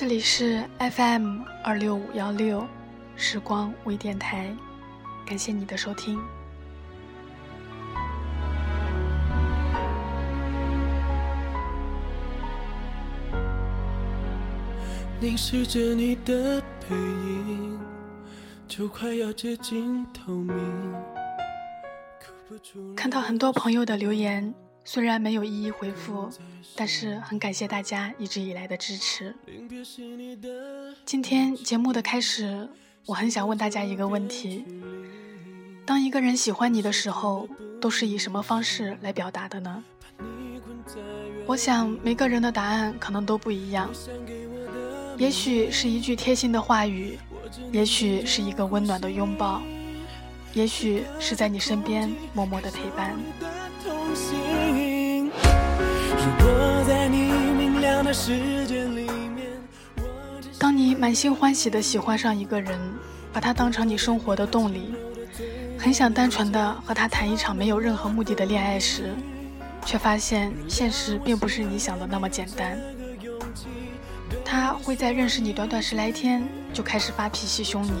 这里是 FM 二六五幺六时光微电台，感谢你的收听。凝视着你的背影，就快要接近透明。看到很多朋友的留言，虽然没有一一回复，但是很感谢大家一直以来的支持。今天节目的开始，我很想问大家一个问题：当一个人喜欢你的时候，都是以什么方式来表达的呢？我想每个人的答案可能都不一样。也许是一句贴心的话语，也许是一个温暖的拥抱，也许是在你身边默默的陪伴。当你满心欢喜的喜欢上一个人，把他当成你生活的动力，很想单纯的和他谈一场没有任何目的的恋爱时，却发现现实并不是你想的那么简单。他会在认识你短短十来天就开始发脾气凶你，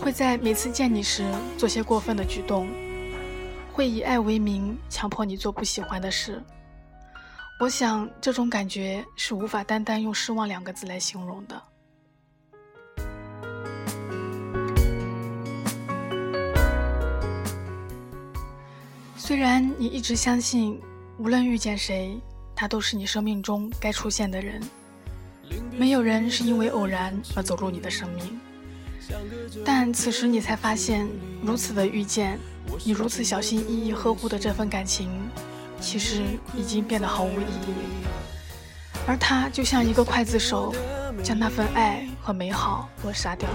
会在每次见你时做些过分的举动，会以爱为名强迫你做不喜欢的事。我想这种感觉是无法单单用失望两个字来形容的。虽然你一直相信，无论遇见谁，他都是你生命中该出现的人。没有人是因为偶然而走入你的生命，但此时你才发现，如此的遇见，你如此小心翼翼呵护的这份感情，其实已经变得毫无意义。而他就像一个刽子手，将那份爱和美好扼杀掉。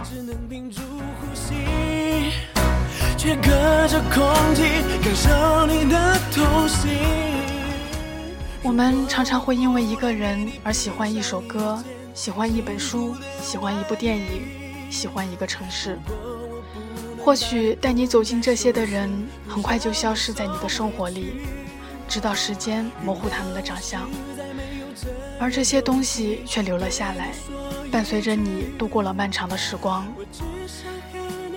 我们常常会因为一个人而喜欢一首歌，喜欢一本书，喜欢一部电影，喜欢一个城市。或许带你走进这些的人，很快就消失在你的生活里，直到时间模糊他们的长相。而这些东西却留了下来，伴随着你度过了漫长的时光。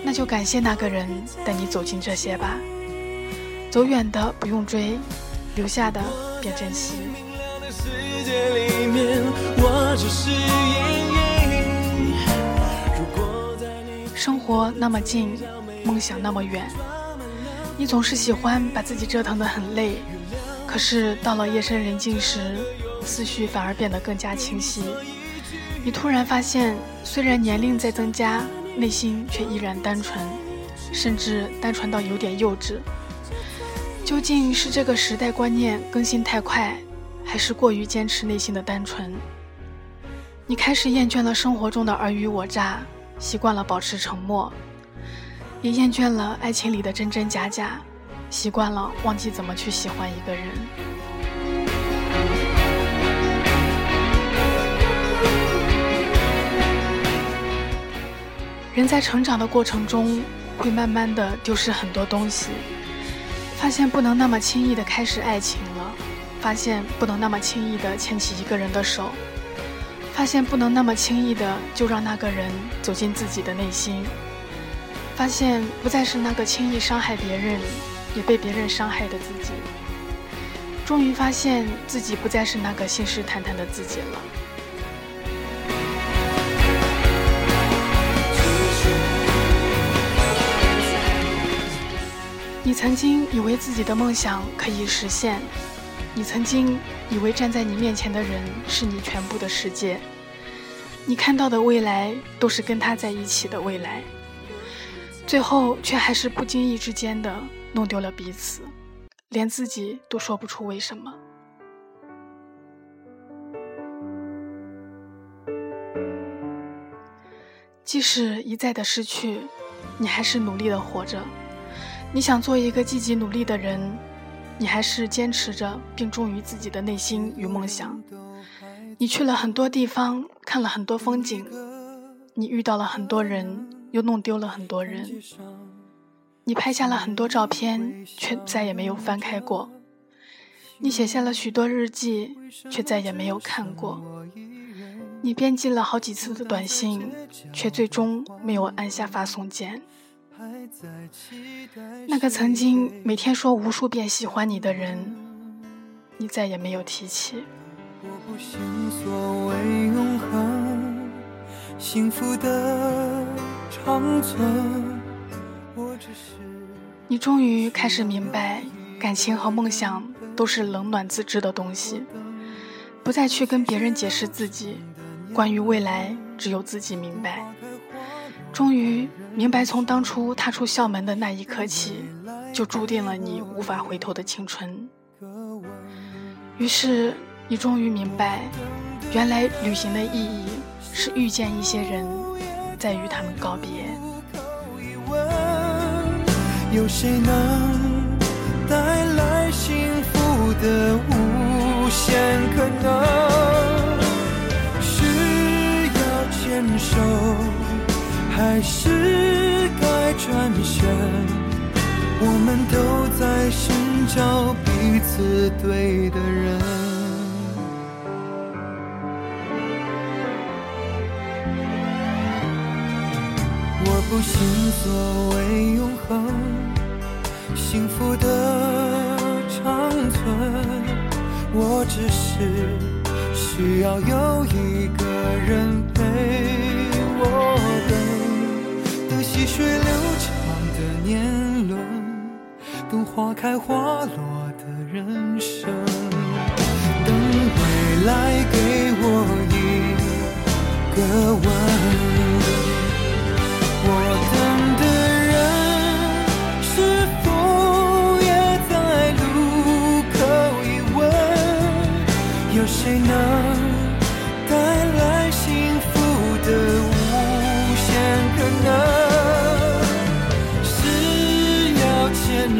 那就感谢那个人带你走进这些吧。走远的不用追，留下的。便珍惜。活那么近，梦想那么远，你总是喜欢把自己折腾得很累，可是到了夜深人静时，思绪反而变得更加清晰。你突然发现，虽然年龄在增加，内心却依然单纯，甚至单纯到有点幼稚。究竟是这个时代观念更新太快，还是过于坚持内心的单纯？你开始厌倦了生活中的尔虞我诈，习惯了保持沉默，也厌倦了爱情里的真真假假，习惯了忘记怎么去喜欢一个人。人在成长的过程中，会慢慢的丢失很多东西。发现不能那么轻易的开始爱情了，发现不能那么轻易的牵起一个人的手，发现不能那么轻易的就让那个人走进自己的内心，发现不再是那个轻易伤害别人，也被别人伤害的自己，终于发现自己不再是那个信誓旦旦的自己了。你曾经以为自己的梦想可以实现，你曾经以为站在你面前的人是你全部的世界，你看到的未来都是跟他在一起的未来，最后却还是不经意之间的弄丢了彼此，连自己都说不出为什么。即使一再的失去，你还是努力的活着。你想做一个积极努力的人，你还是坚持着并忠于自己的内心与梦想。你去了很多地方，看了很多风景，你遇到了很多人，又弄丢了很多人。你拍下了很多照片，却再也没有翻开过。你写下了许多日记，却再也没有看过。你编辑了好几次的短信，却最终没有按下发送键。那个曾经每天说无数遍喜欢你的人，你再也没有提起。我不信所谓永恒，幸福的长存。我只是你终于开始明白，感情和梦想都是冷暖自知的东西，不再去跟别人解释自己。关于未来，只有自己明白。终于明白，从当初踏出校门的那一刻起，就注定了你无法回头的青春。于是，你终于明白，原来旅行的意义是遇见一些人，在与他们告别。有谁能带来幸福的无限可能？还是该转身？我们都在寻找彼此对的人。我不信所谓永恒，幸福的长存，我只是。需要有一个人陪开花落的人生，等未来给我一个吻。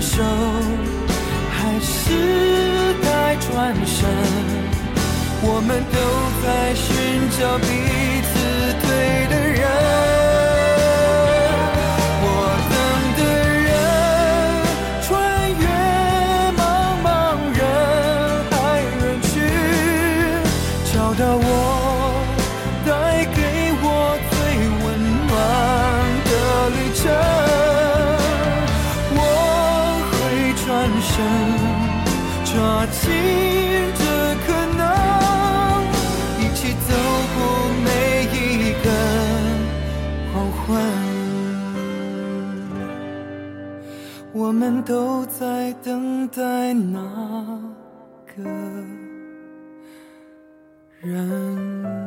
手还是该转身。我们都在寻找彼此。转身抓紧这可能一起走过每一个黄昏。我们都在等待那个人。